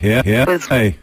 Yeah, yeah. Hey.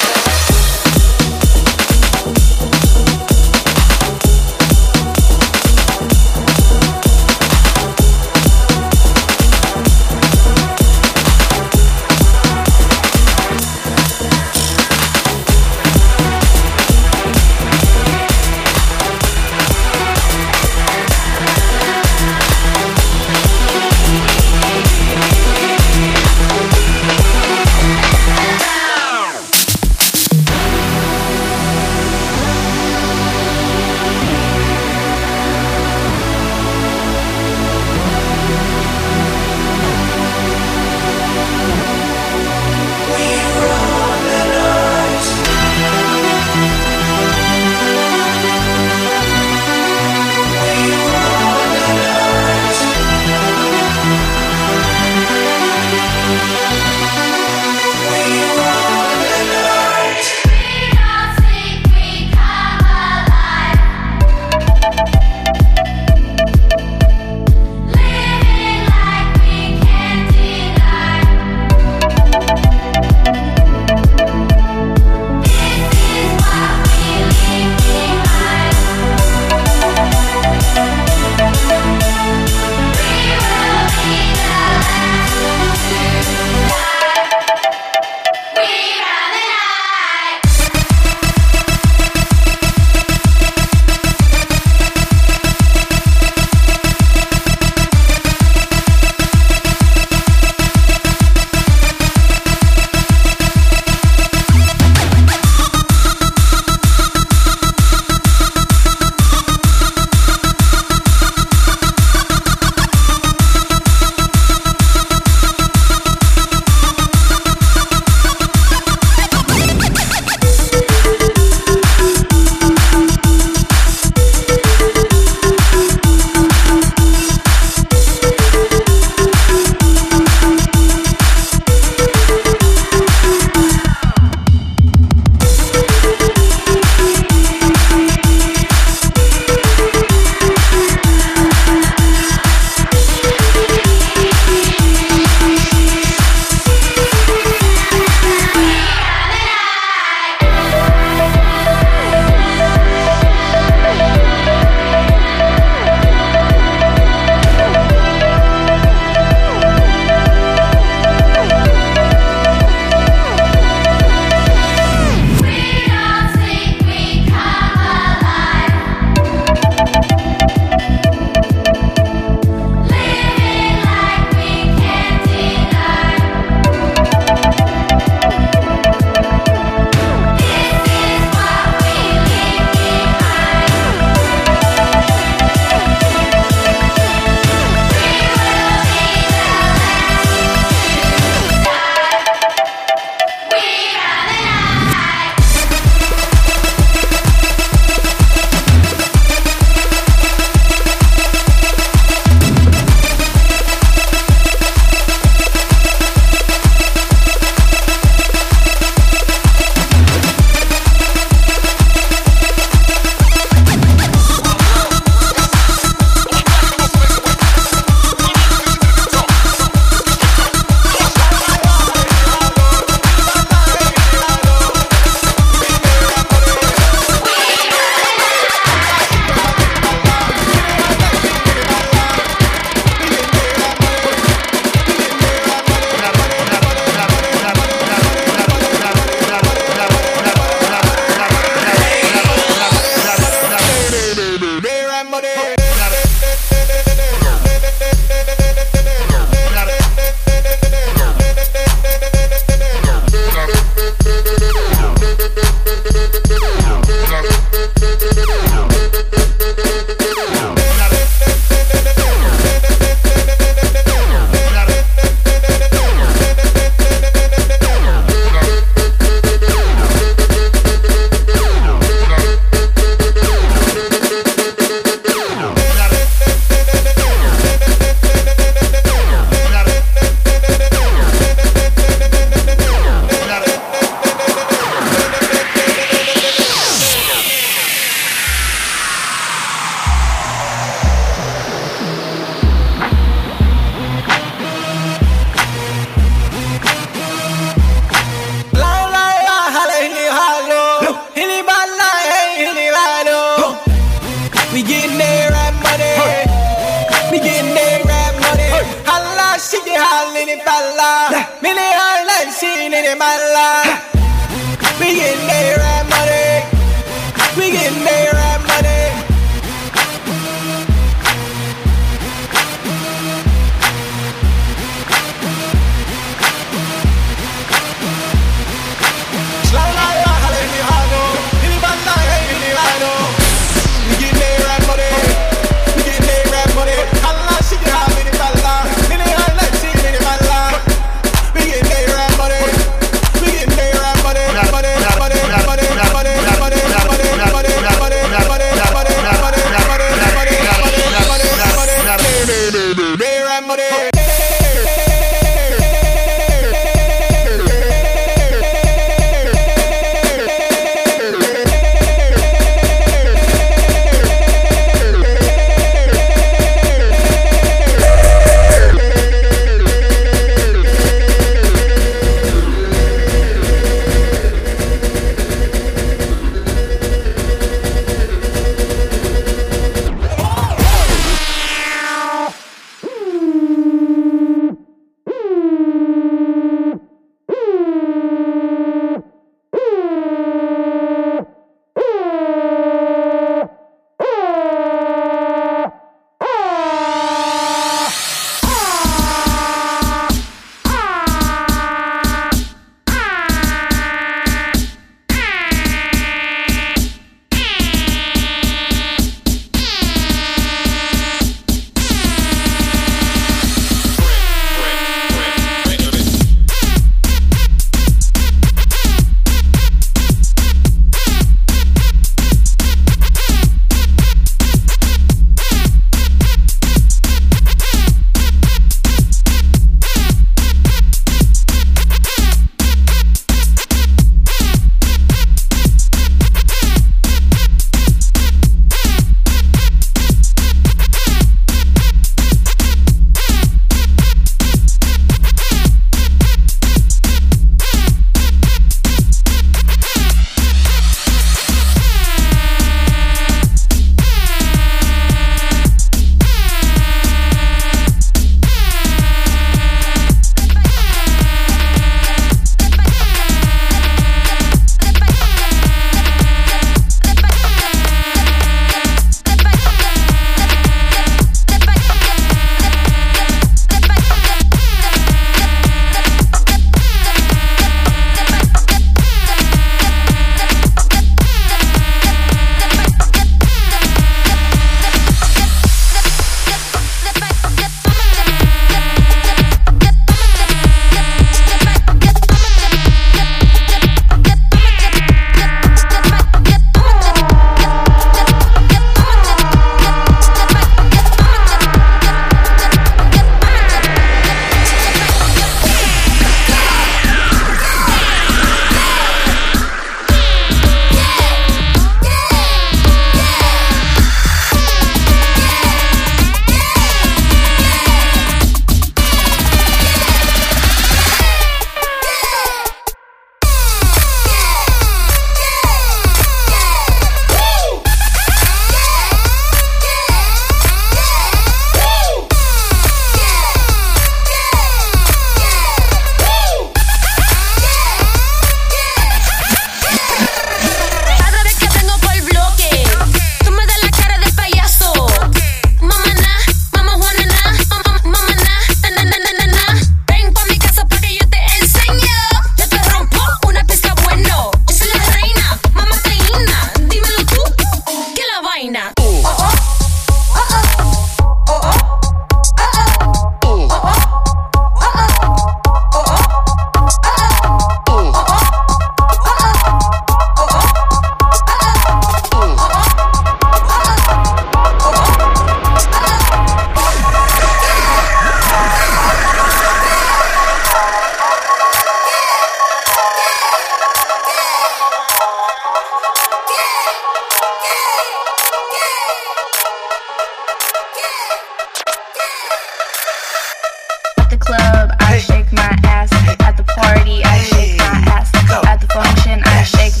club, I shake my ass. At the party, I shake my ass. At the function, I shake